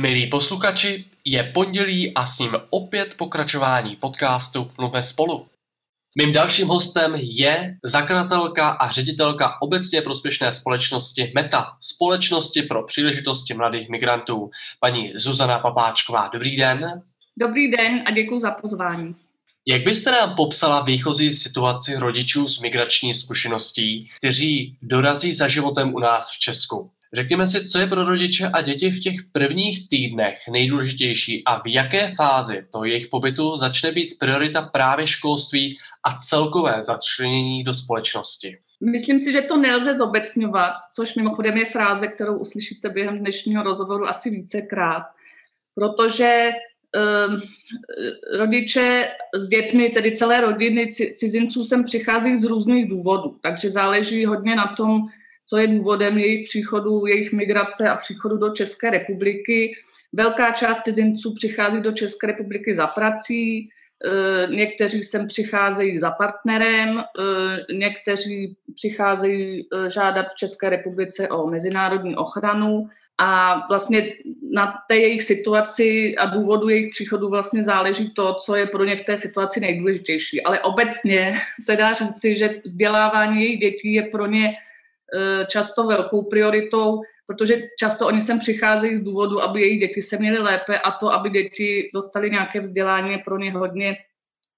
Milí posluchači, je pondělí a s ním opět pokračování podcastu Mluvme spolu. Mým dalším hostem je zakladatelka a ředitelka obecně prospěšné společnosti META, společnosti pro příležitosti mladých migrantů, paní Zuzana Papáčková. Dobrý den. Dobrý den a děkuji za pozvání. Jak byste nám popsala výchozí situaci rodičů s migrační zkušeností, kteří dorazí za životem u nás v Česku? Řekněme si, co je pro rodiče a děti v těch prvních týdnech nejdůležitější a v jaké fázi to jejich pobytu začne být priorita právě školství a celkové začlenění do společnosti. Myslím si, že to nelze zobecňovat, což mimochodem je fráze, kterou uslyšíte během dnešního rozhovoru asi vícekrát, protože um, rodiče s dětmi, tedy celé rodiny cizinců sem přichází z různých důvodů, takže záleží hodně na tom, co je důvodem jejich příchodu, jejich migrace a příchodu do České republiky. Velká část cizinců přichází do České republiky za prací, e, někteří sem přicházejí za partnerem, e, někteří přicházejí e, žádat v České republice o mezinárodní ochranu a vlastně na té jejich situaci a důvodu jejich příchodu vlastně záleží to, co je pro ně v té situaci nejdůležitější. Ale obecně se dá říci, že vzdělávání jejich dětí je pro ně často velkou prioritou, protože často oni sem přicházejí z důvodu, aby jejich děti se měly lépe a to, aby děti dostali nějaké vzdělání, je pro ně hodně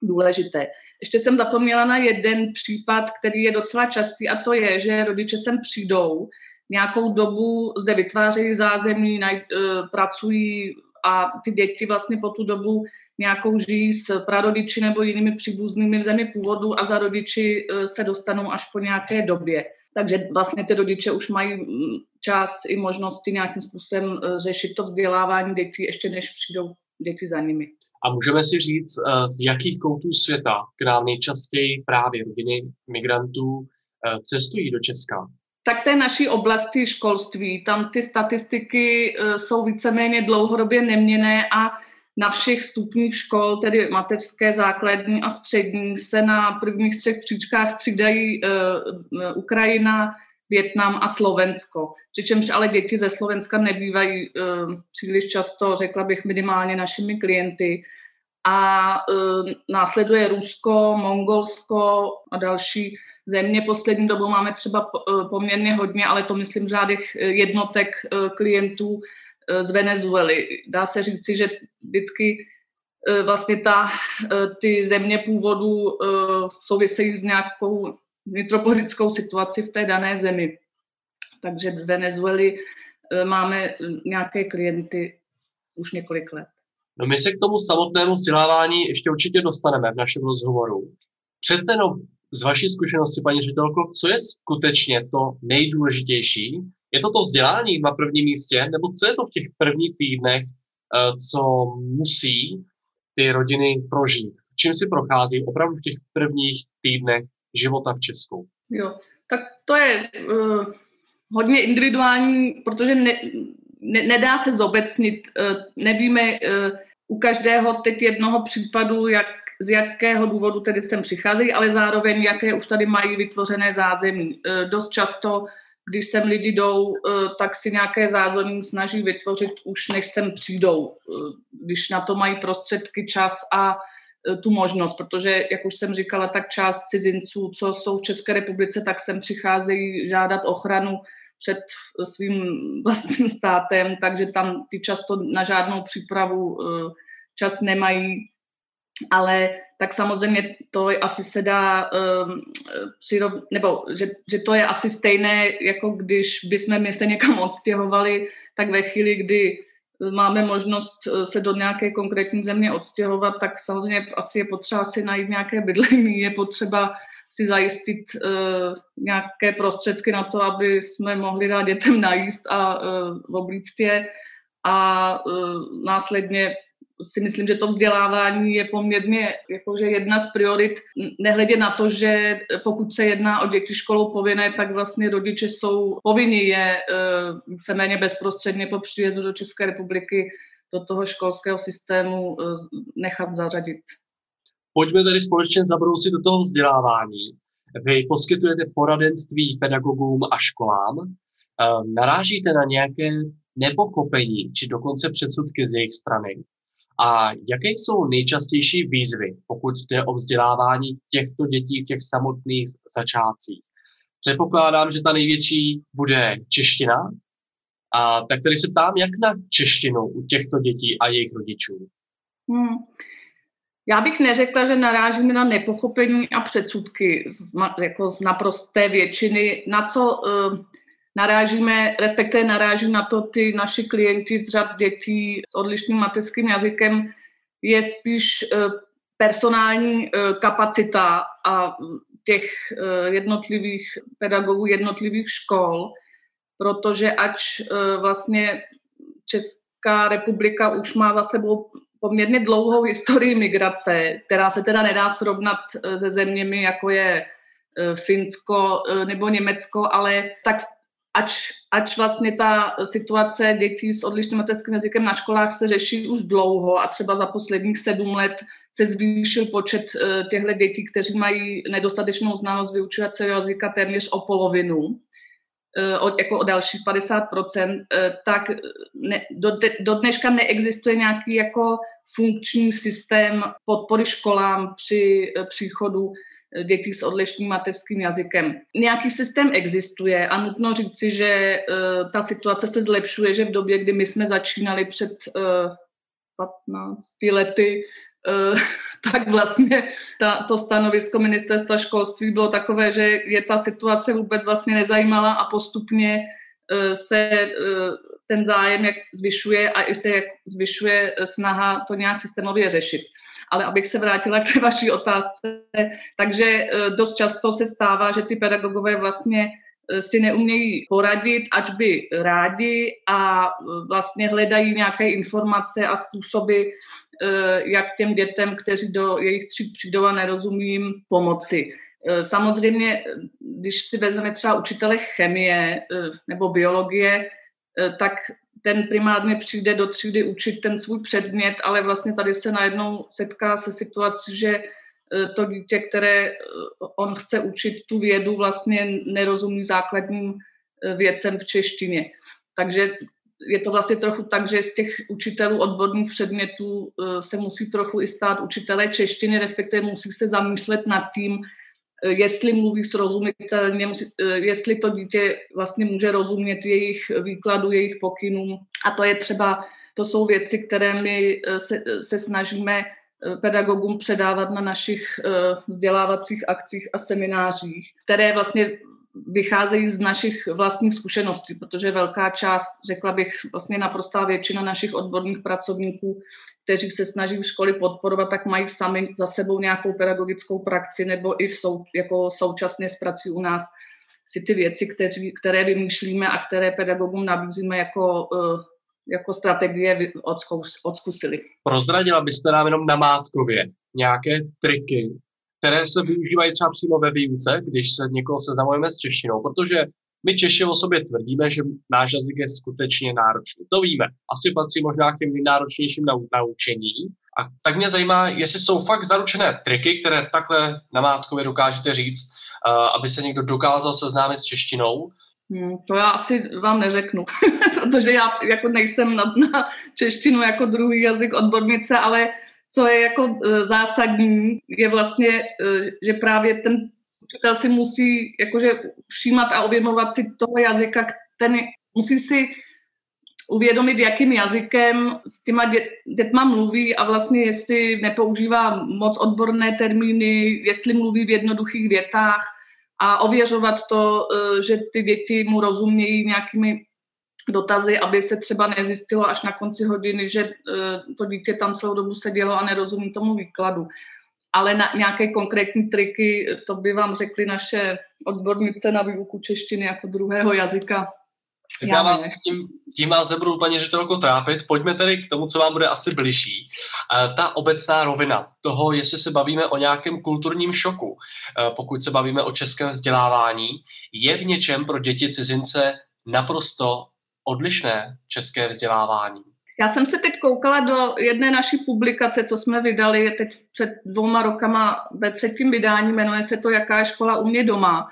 důležité. Ještě jsem zapomněla na jeden případ, který je docela častý a to je, že rodiče sem přijdou, nějakou dobu zde vytvářejí zázemí, naj, uh, pracují a ty děti vlastně po tu dobu nějakou žijí s prarodiči nebo jinými příbuznými v zemi původu a za rodiči uh, se dostanou až po nějaké době. Takže vlastně ty rodiče už mají mm, čas i možnosti nějakým způsobem eh, řešit to vzdělávání dětí, ještě než přijdou děti za nimi. A můžeme si říct, eh, z jakých koutů světa k nám nejčastěji právě rodiny migrantů eh, cestují do Česka? Tak té naší oblasti školství, tam ty statistiky jsou víceméně dlouhodobě neměné a na všech stupních škol, tedy mateřské, základní a střední, se na prvních třech příčkách střídají uh, Ukrajina, Větnam a Slovensko. Přičemž ale děti ze Slovenska nebývají uh, příliš často, řekla bych minimálně našimi klienty. A uh, následuje Rusko, Mongolsko a další země. Poslední dobou máme třeba poměrně hodně, ale to myslím řádech jednotek klientů z Venezuely. Dá se říci, že vždycky eh, vlastně ta, eh, ty země původu souvisejí s nějakou vnitropolitickou situací v té dané zemi. Takže z Venezuely máme nějaké klienty už několik let. No my se k tomu samotnému vzdělávání ještě určitě dostaneme v našem rozhovoru. Přece jenom z vaší zkušenosti, paní ředitelko, co je skutečně to nejdůležitější je to to vzdělání na prvním místě, nebo co je to v těch prvních týdnech, eh, co musí ty rodiny prožít? Čím si prochází opravdu v těch prvních týdnech života v Česku? Jo, tak to je uh, hodně individuální, protože ne, ne, nedá se zobecnit. Uh, nevíme uh, u každého teď jednoho případu, jak, z jakého důvodu tedy sem přicházejí, ale zároveň jaké už tady mají vytvořené zázemí. Dost často když sem lidi jdou, eh, tak si nějaké zázemí snaží vytvořit už než sem přijdou, eh, když na to mají prostředky, čas a eh, tu možnost, protože, jak už jsem říkala, tak část cizinců, co jsou v České republice, tak sem přicházejí žádat ochranu před svým vlastním státem, takže tam ty často na žádnou přípravu čas nemají ale tak samozřejmě to asi se dá um, přirov, nebo že, že to je asi stejné, jako když bychom my se někam odstěhovali, tak ve chvíli, kdy máme možnost eh, se do nějaké konkrétní země odstěhovat, tak samozřejmě asi je potřeba si najít nějaké bydlení, je potřeba si zajistit uh, nějaké prostředky na to, aby jsme mohli dát dětem najíst a uh, oblíct je. A uh, následně si myslím, že to vzdělávání je poměrně jakože jedna z priorit, nehledě na to, že pokud se jedná o děti školou povinné, tak vlastně rodiče jsou povinni je uh, méně bezprostředně po příjezdu do České republiky do toho školského systému uh, nechat zařadit. Pojďme tedy společně zabrousit do toho vzdělávání. Vy poskytujete poradenství pedagogům a školám. Uh, narážíte na nějaké nepochopení či dokonce předsudky z jejich strany? A jaké jsou nejčastější výzvy, pokud jde o vzdělávání těchto dětí v těch samotných začátcích? Předpokládám, že ta největší bude čeština. A tak tady se ptám, jak na češtinu u těchto dětí a jejich rodičů? Hmm. Já bych neřekla, že narážíme na nepochopení a předsudky z, jako z naprosté většiny. Na co uh, narážíme, respektive naráží na to ty naši klienti z řad dětí s odlišným mateřským jazykem, je spíš uh, personální uh, kapacita a těch uh, jednotlivých pedagogů jednotlivých škol, protože ač vlastně Česká republika už má za sebou poměrně dlouhou historii migrace, která se teda nedá srovnat eh, se zeměmi, jako je eh, Finsko eh, nebo Německo, ale tak ač, ač vlastně ta situace dětí s odlišným mateřským jazykem na školách se řeší už dlouho a třeba za posledních sedm let se zvýšil počet těchto dětí, kteří mají nedostatečnou znalost vyučovacího jazyka téměř o polovinu, Eh, o, jako o dalších 50%, eh, tak ne, do, do dneška neexistuje nějaký jako funkční systém podpory školám při příchodu dětí s odlišným mateřským jazykem. Nějaký systém existuje a nutno říci, že uh, ta situace se zlepšuje, že v době, kdy my jsme začínali před uh, 15 lety, uh, tak vlastně ta, to stanovisko ministerstva školství bylo takové, že je ta situace vůbec vlastně nezajímala a postupně se ten zájem jak zvyšuje a i se jak zvyšuje snaha to nějak systémově řešit. Ale abych se vrátila k té vaší otázce, takže uh, dost často se stává, že ty pedagogové vlastně si neumějí poradit, ať by rádi a vlastně hledají nějaké informace a způsoby, Eh, jak těm dětem, kteří do jejich tříd přijdou a nerozumím, pomoci. Eh, samozřejmě, když si vezmeme třeba učitele chemie eh, nebo biologie, tak ten primárně přijde do třídy učit ten svůj předmět, ale vlastně tady se najednou setká se situací, že to dítě, které on chce učit tu vědu, vlastně nerozumí základním věcem v češtině. Takže je to vlastně trochu tak, že z těch učitelů odborných předmětů eh, se musí trochu i stát učitelé češtiny, respektive musí se zamýšlet nad tím, eh, jestli mluví srozumitelně, eh, jestli to dítě vlastně může rozumět jejich výkladu, jejich pokynům. A to je třeba, to jsou věci, které my se, se snažíme pedagogům předávat na našich vzdělávacích akcích a seminářích, které vlastně vycházejí z našich vlastních zkušeností, protože velká část, řekla bych, vlastně naprostá většina našich odborných pracovníků, kteří se snaží v školy podporovat, tak mají sami za sebou nějakou pedagogickou praxi nebo i v sou, jako současně s prací u nás si ty věci, kteří, které vymýšlíme a které pedagogům nabízíme jako, eh, jako strategie odskusili. Prozradila byste nám jenom na Mátkově nějaké triky, které se využívají třeba přímo ve výuce, když se někoho seznamujeme s češtinou, protože my Češi o sobě tvrdíme, že náš jazyk je skutečně náročný. To víme. Asi patří možná k těm nejnáročnějším nau- naučení. A tak mě zajímá, jestli jsou fakt zaručené triky, které takhle na Mátkově dokážete říct, uh, aby se někdo dokázal seznámit s češtinou. Hmm, to já asi vám neřeknu, protože já jako nejsem na, na češtinu jako druhý jazyk odbornice, ale co je jako e, zásadní, je vlastně, e, že právě ten učitel si musí jakože všímat a uvědomovat si toho jazyka, ten musí si uvědomit, jakým jazykem s těma dě, dětma mluví a vlastně jestli nepoužívá moc odborné termíny, jestli mluví v jednoduchých větách a ověřovat to, e, že ty děti mu rozumějí nějakými dotazy, aby se třeba nezjistilo až na konci hodiny, že e, to dítě tam celou dobu sedělo a nerozumí tomu výkladu. Ale na nějaké konkrétní triky, to by vám řekly naše odbornice na výuku češtiny jako druhého jazyka. Tak já vás tím, tím vás nebudu, paní ředitelko, trápit. Pojďme tedy k tomu, co vám bude asi bližší. E, ta obecná rovina toho, jestli se bavíme o nějakém kulturním šoku, e, pokud se bavíme o českém vzdělávání, je v něčem pro děti cizince naprosto odlišné české vzdělávání. Já jsem se teď koukala do jedné naší publikace, co jsme vydali teď před dvouma rokama ve třetím vydání, jmenuje se to Jaká je škola u mě doma.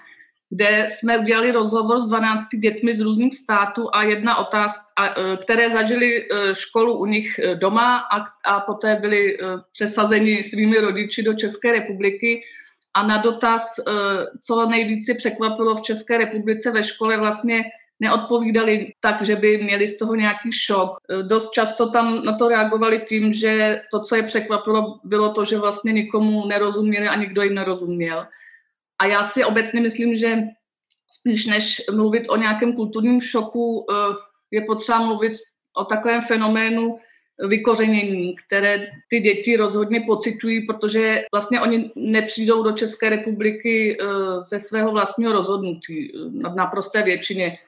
kde jsme udělali rozhovor s 12 dětmi z různých států a jedna otázka, které zažili školu u nich doma a, a poté byli přesazeni svými rodiči do České republiky. A na dotaz, co nejvíce překvapilo v České republice ve škole, vlastně neodpovídali tak, že by měli z toho nějaký šok. Dost často tam na to reagovali tím, že to, co je překvapilo, bylo to, že vlastně nikomu nerozuměli a nikdo jim nerozuměl. A já si obecně myslím, že spíš než mluvit o nějakém kulturním šoku, eh, je potřeba mluvit o takovém fenoménu vykořenění, které ty děti rozhodně pocitují, protože vlastně oni nepřijdou do České republiky eh, ze svého vlastního rozhodnutí na naprosté většině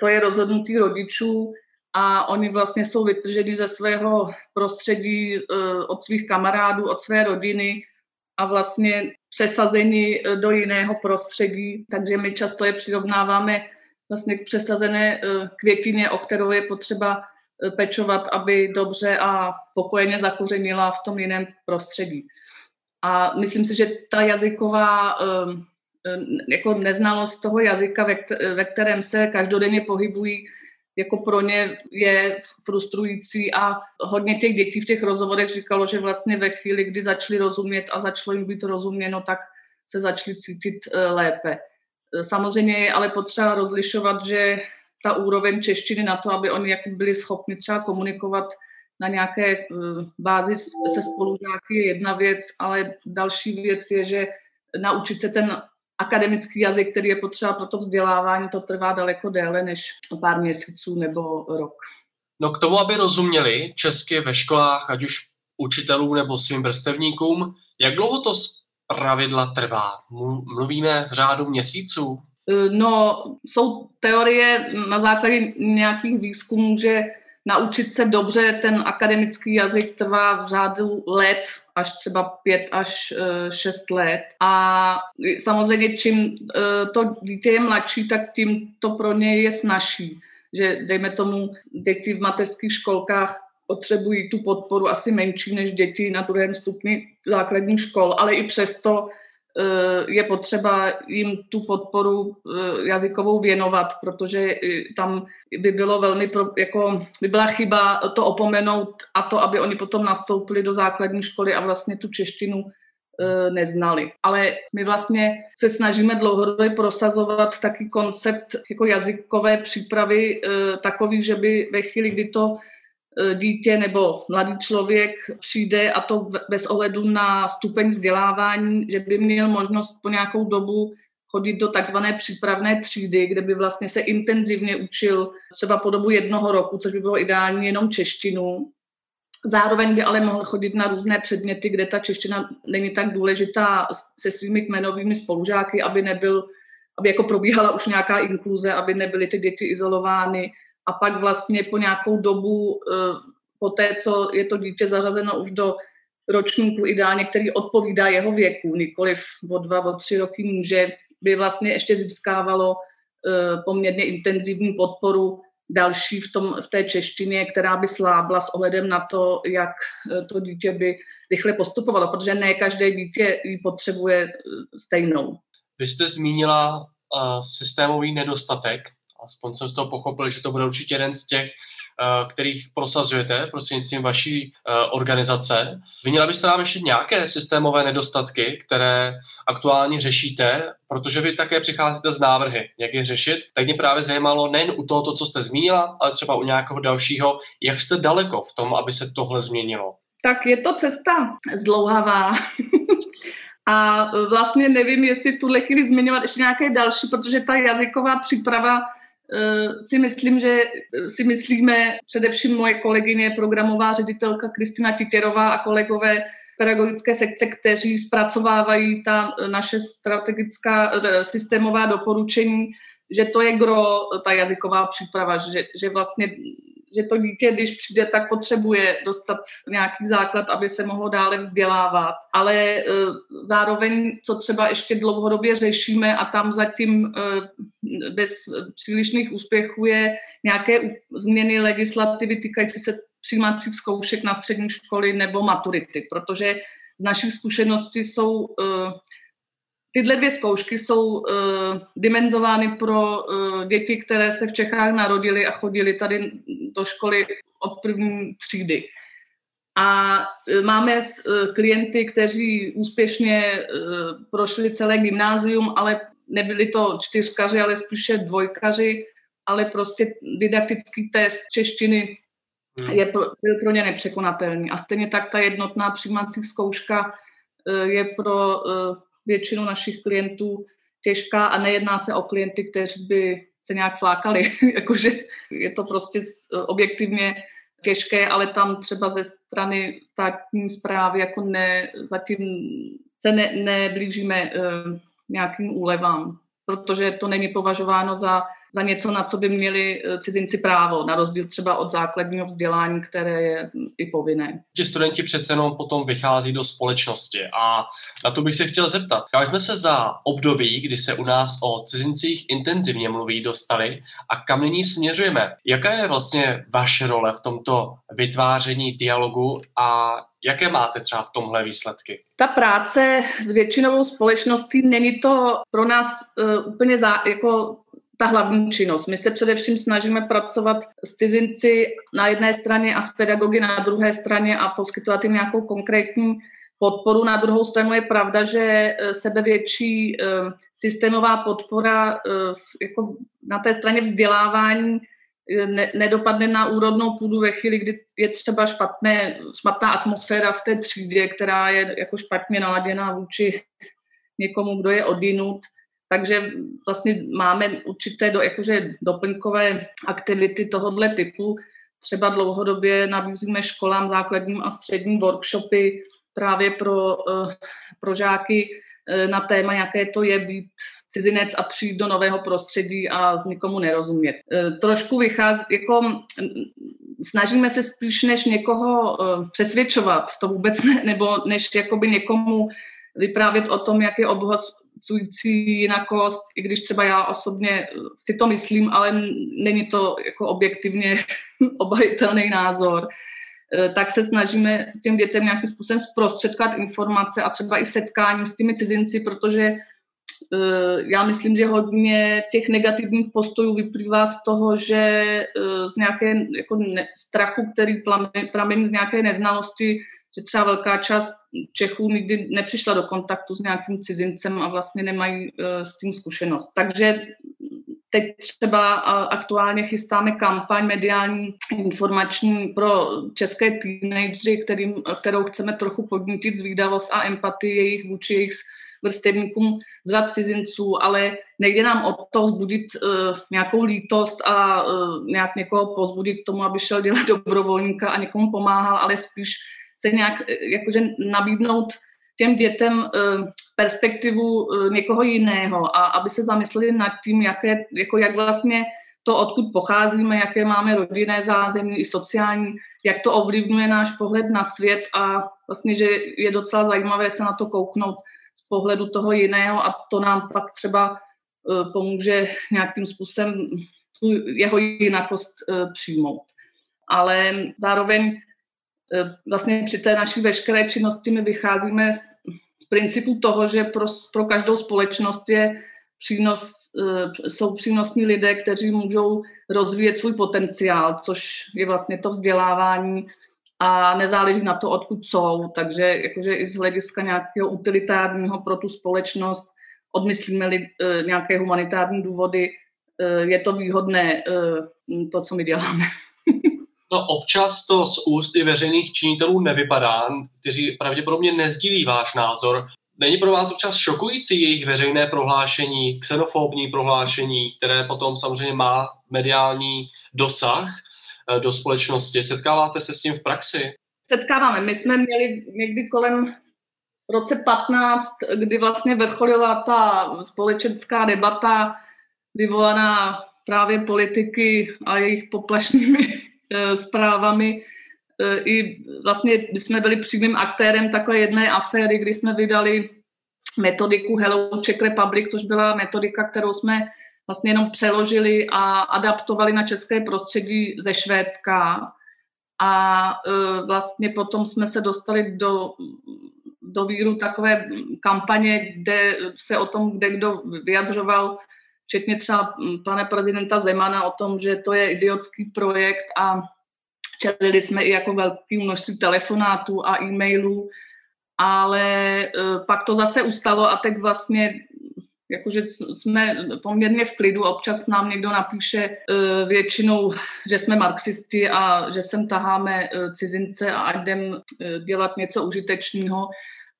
to je rozhodnutí rodičů a oni vlastně jsou vytrženi ze svého prostředí, eh, od svých kamarádů, od své rodiny a vlastně přesazeni eh, do jiného prostředí. Takže my často je přirovnáváme vlastně k přesazené eh, květině, o kterou je potřeba pečovat, aby dobře a pokojeně zakořenila v tom jiném prostředí. A myslím si, že ta jazyková jako neznalost toho jazyka, ve, kterém se každodenně pohybují, jako pro ně je frustrující a hodně těch dětí v těch rozhovorech říkalo, že vlastně ve chvíli, kdy začali rozumět a začalo jim být rozuměno, tak se začali cítit eh, lépe. Samozřejmě je ale potřeba rozlišovat, že ta úroveň češtiny na to, aby oni jako byli schopni třeba komunikovat na nějaké eh, bázi se spolužáky je jedna věc, ale další věc je, že naučit se ten akademický jazyk, který je potřeba pro to vzdělávání, to trvá daleko déle než pár měsíců nebo rok. No k tomu, aby rozuměli česky ve školách, ať už učitelů nebo svým vrstevníkům, jak dlouho to z pravidla trvá? Mluvíme v řádu měsíců? No, jsou teorie na základě nějakých výzkumů, že naučit se dobře ten akademický jazyk trvá v řádu let, až třeba pět až eh, šest let. A samozřejmě čím eh, to dítě je mladší, tak tím to pro ně je snažší. Že dejme tomu, děti v mateřských školkách potřebují tu podporu asi menší než děti na druhém stupni základních škol, ale i přesto je potřeba jim tu podporu eh, jazykovou věnovat, protože tam by bylo velmi, pro, jako by byla chyba to opomenout a to, aby oni potom nastoupili do základní školy a vlastně tu češtinu eh, neznali. Ale my vlastně se snažíme dlouhodobě prosazovat taky koncept jako jazykové přípravy takový, že by ve chvíli, kdy to dítě nebo mladý člověk přijde a to bez ohledu na stupeň vzdělávání, že by měl možnost po nějakou dobu chodit do takzvané přípravné třídy, kde by vlastně se intenzivně učil třeba po dobu jednoho roku, což by bylo ideální jenom češtinu. Zároveň by ale mohl chodit na různé předměty, kde ta čeština není tak důležitá se svými kmenovými spolužáky, aby nebyl, aby jako probíhala už nějaká inkluze, aby nebyly ty děti izolovány, a pak vlastně po nějakou dobu, eh, po té, co je to dítě zařazeno už do ročníku ideálně, který odpovídá jeho věku, nikoliv o dva, o tři roky může, by vlastně ještě získávalo eh, poměrně intenzivní podporu další v, tom, v té češtině, která by slábla s ohledem na to, jak eh, to dítě by rychle postupovalo, protože ne každé dítě ji potřebuje stejnou. Vy jste zmínila uh, systémový nedostatek aspoň jsem z toho pochopil, že to bude určitě jeden z těch, eh, kterých prosazujete prostřednictvím vaší eh, organizace. Vyněla byste nám ještě nějaké systémové nedostatky, které aktuálně řešíte, protože vy také přicházíte z návrhy, jak je řešit. Tak mě právě zajímalo nejen u toho, co jste zmínila, ale třeba u nějakého dalšího, jak jste daleko v tom, aby se tohle změnilo. Tak je to cesta zdlouhavá. A vlastně nevím, jestli v tuhle chvíli zmiňovat ještě nějaké další, protože ta jazyková příprava Eh, si myslím, že eh, si myslíme, především moje kolegyně, programová ředitelka Kristina Titěrová a kolegové pedagogické sekce, kteří zpracovávají ta eh, naše strategická systémová doporučení, že to je gro, ta jazyková příprava, že, že vlastně že to dítě, když přijde, tak potřebuje dostat nějaký základ, aby se mohlo dále vzdělávat. Ale e, zároveň, co třeba ještě dlouhodobě řešíme a tam zatím e, bez přílišných úspěchů je nějaké změny legislativy týkající se přijímacích zkoušek na střední školy nebo maturity, protože z našich zkušeností jsou e, tyhle dvě zkoušky jsou uh, dimenzovány pro uh, děti, které se v Čechách narodily a chodili tady do školy od první třídy. A uh, máme uh, klienty, kteří úspěšně uh, prošli celé gymnázium, ale nebyli to čtyřkaři, ale spíše dvojkaři, ale prostě didaktický test češtiny hmm. je pro, byl pro ně nepřekonatelný. A stejně tak ta jednotná přijímací zkouška je pro většinu našich klientů těžká a nejedná se o klienty, kteří by se nějak flákali. Jakože je to prostě objektivně těžké, ale tam třeba ze strany státní zprávy jako ne, zatím se ne, neblížíme uh, nějakým úlevám, protože to není považováno za za něco, na co by měli eh, cizinci právo, na rozdíl třeba od základního vzdělání, které je hm, i povinné. Ti studenti přece jenom potom vychází do společnosti a na to bych se chtěl zeptat. Jak jsme se za období, kdy se u nás o cizincích intenzivně mluví, dostali a kam nyní směřujeme? Jaká je vlastně vaše role v tomto vytváření dialogu a Jaké máte třeba v tomhle výsledky? Ta práce s většinovou společností není to pro nás uh, úplně zá, jako ta hlavní činnost. My se především snažíme pracovat s cizinci na jedné straně a s pedagogy na druhé straně a poskytovat jim nějakou konkrétní podporu. Na druhou stranu je pravda, že eh, sebevětší eh, systémová podpora eh, jako na té straně vzdělávání ne, nedopadne na úrodnou půdu ve chvíli, kdy je třeba špatné, špatná atmosféra v té třídě, která je jako špatně naladěná vůči někomu, kdo je odinut. Takže vlastně máme určité do, jakože doplňkové aktivity tohohle typu. Třeba dlouhodobě nabízíme školám základním a středním workshopy právě pro, eh, pro žáky eh, na téma, jaké to je být cizinec a přijít do nového prostředí a z nikomu nerozumět. Eh, trošku vychází, jako snažíme se spíš než někoho přesvědčovat, to vůbec ne, nebo než jakoby někomu vyprávět o tom, jak je obohacující jinakost, i když třeba já osobně si to myslím, ale není to jako objektivně obhajitelný názor, eh, tak se snažíme těm dětem nějakým způsobem zprostředkat informace a třeba i setkání s těmi cizinci, protože eh, já myslím, že hodně těch negativních postojů vyplývá z toho, že eh, z nějaké jako ne, strachu, který pramení z nějaké neznalosti, že třeba velká část Čechů nikdy nepřišla do kontaktu s nějakým cizincem a vlastně nemají uh, s tím zkušenost. Takže teď třeba aktuálně chystáme kampaň mediální informační pro české teenagery, kterým, kterou chceme trochu podnítit zvídavost a empatii jejich vůči jejich vrstevníkům z rad cizinců, ale nejde nám o to zbudit uh, nějakou lítost a uh, nějak někoho pozbudit k tomu, aby šel dělat dobrovolníka a někomu pomáhal, ale spíš se nějak eh, jakože nabídnout těm dětem eh, perspektivu eh, někoho jiného a aby se zamysleli nad tím, jaké, jako jak vlastně to, odkud pocházíme, jaké máme rodinné zázemí i sociální, jak to ovlivňuje náš pohled na svět a vlastně, že je docela zajímavé se na to kouknout z pohledu toho jiného a to nám pak třeba pomůže nějakým způsobem tu jeho jinakost přijmout. Ale zároveň vlastně při té naší veškeré činnosti my vycházíme z, z principu toho, že pro, pro každou společnost je přínos, eh, jsou přínosní lidé, kteří můžou rozvíjet svůj potenciál, což je vlastně to vzdělávání a nezáleží na to, odkud jsou. Takže jakože i z hlediska nějakého utilitárního pro tu společnost odmyslíme-li eh, nějaké humanitární důvody, je to výhodné, to, co my děláme. No občas to z úst i veřejných činitelů nevypadá, kteří pravděpodobně nezdílí váš názor. Není pro vás občas šokující jejich veřejné prohlášení, xenofobní prohlášení, které potom samozřejmě má mediální dosah eh, do společnosti? Setkáváte se s tím v praxi? Setkáváme. My jsme měli někdy kolem roce 15, kdy vlastně vrcholila ta společenská debata vyvolaná právě politiky a jejich poplašnými zprávami. Eh, I vlastně jsme byli přímým aktérem takové jedné aféry, kdy jsme vydali metodiku Hello Czech Republic, což byla metodika, kterou jsme vlastně jenom přeložili a adaptovali na české prostředí ze Švédska. A eh, vlastně potom jsme se dostali do do víru takové kampaně, kde se o tom, kde kdo vyjadřoval, včetně třeba pana prezidenta Zemana o tom, že to je idiotský projekt a čelili jsme i jako velké množství telefonátů a e-mailů, ale e, pak to zase ustalo a teď vlastně jakože jsme poměrně v klidu, občas nám někdo napíše uh, většinou, že jsme marxisti a že sem taháme uh, cizince a jdem dělat něco užitečného,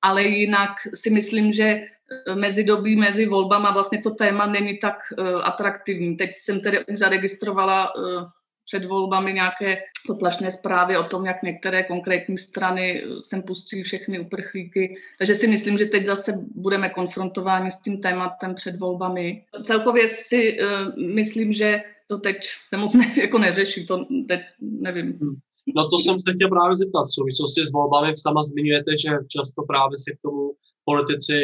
ale jinak si myslím, že mezi dobí, mezi volbama vlastně to téma není tak uh, atraktivní. Teď jsem tedy už zaregistrovala uh, před volbami nějaké poplašné zprávy o tom, jak některé konkrétní strany sem pustí všechny uprchlíky. Takže si myslím, že teď zase budeme konfrontováni s tím tématem před volbami. Celkově si uh, myslím, že to teď se moc ne, jako neřeší, to teď nevím. Hmm. No to jsem se chtěl právě zeptat. V souvislosti s volbami sama zmiňujete, že často právě si k tomu politici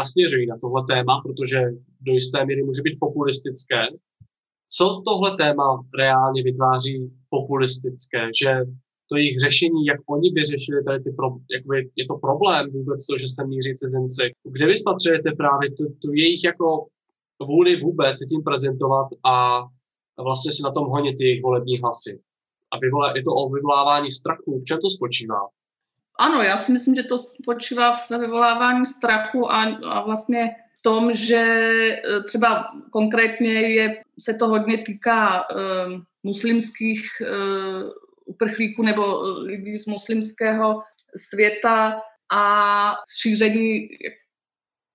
nasměřují na tohle téma, protože do jisté míry může být populistické co tohle téma reálně vytváří populistické, že to jejich řešení, jak oni by řešili tady ty pro, jakoby, je to problém vůbec to, že se míří cizinci. Kde vy spatřujete právě tu, tu jejich jako vůli vůbec se tím prezentovat a vlastně si na tom honit jejich volební hlasy? A vyvolá, je to o vyvolávání strachu. V čem to spočívá? Ano, já si myslím, že to spočívá v vyvolávání strachu a, a vlastně tom, že e, třeba konkrétně je, se to hodně týká uh, muslimských uh, uprchlíků nebo lidí z muslimského světa a šíření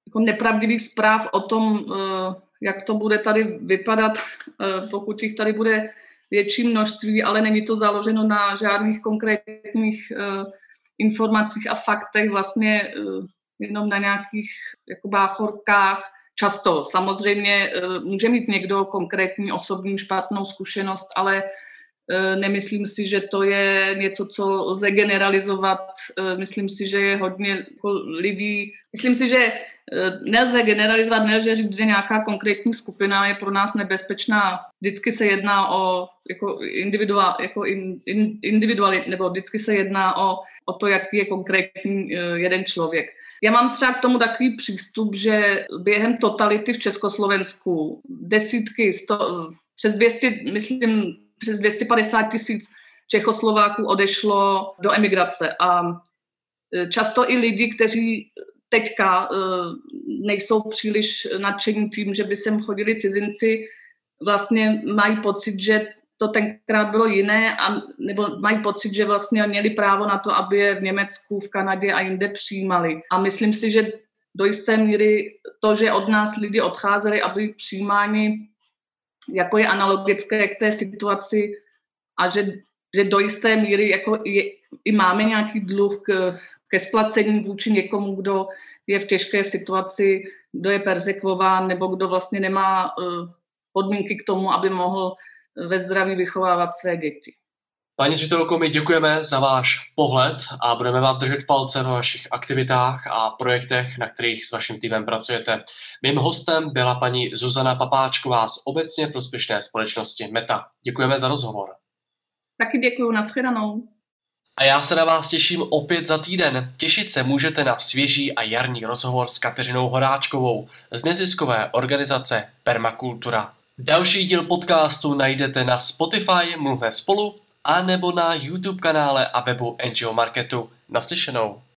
jako nepravdivých zpráv o tom, uh, jak to bude tady vypadat, uh, pokud jich tady bude větší množství, ale není to založeno na žádných konkrétních uh, informacích a faktech. Vlastně uh, jenom na nějakých jako báchorkách. Často samozřejmě eh, může mít někdo konkrétní osobní špatnou zkušenost, ale eh, nemyslím si, že to je něco, co lze generalizovat. Eh, myslím si, že je hodně jako lidí, myslím si, že nelze generalizovat, nelze říct, že nějaká konkrétní skupina je pro nás nebezpečná. Vždycky se jedná o jako individuál, jako in, in, individualit, nebo vždycky se jedná o, o to, jaký je konkrétní jeden člověk. Já mám třeba k tomu takový přístup, že během totality v Československu desítky, sto, přes 200, myslím, přes 250 tisíc Čechoslováků odešlo do emigrace a e, často i lidi, kteří teďka e, nejsou příliš nadšení tím, že by sem chodili cizinci, vlastně mají pocit, že to tenkrát bylo jiné, a, nebo mají pocit, že vlastně měli právo na to, aby je v Německu, v Kanadě a jinde přijímali. A myslím si, že do jisté míry to, že od nás lidi odcházeli a byli přijímáni, jako je analogické k té situaci a že, že do jisté míry jako je, i máme nějaký dluh k, ke splacení vůči někomu, kdo je v těžké situaci, kdo je persekvován nebo kdo vlastně nemá uh, podmínky k tomu, aby mohl ve zdraví vychovávat své děti. Paní ředitelko, my děkujeme za váš pohled a budeme vám držet palce ve vašich aktivitách a projektech, na kterých s vaším týmem pracujete. Mým hostem byla paní Zuzana Papáčková z obecně prospěšné společnosti Meta. Děkujeme za rozhovor. Taky děkuji, nashledanou. A já se na vás těším opět za týden. Těšit se můžete na svěží a jarní rozhovor s Kateřinou Horáčkovou z neziskové organizace Permakultura. Další díl podcastu najdete na Spotify Mluvme spolu a nebo na YouTube kanále a webu NGO Marketu. Naslyšenou.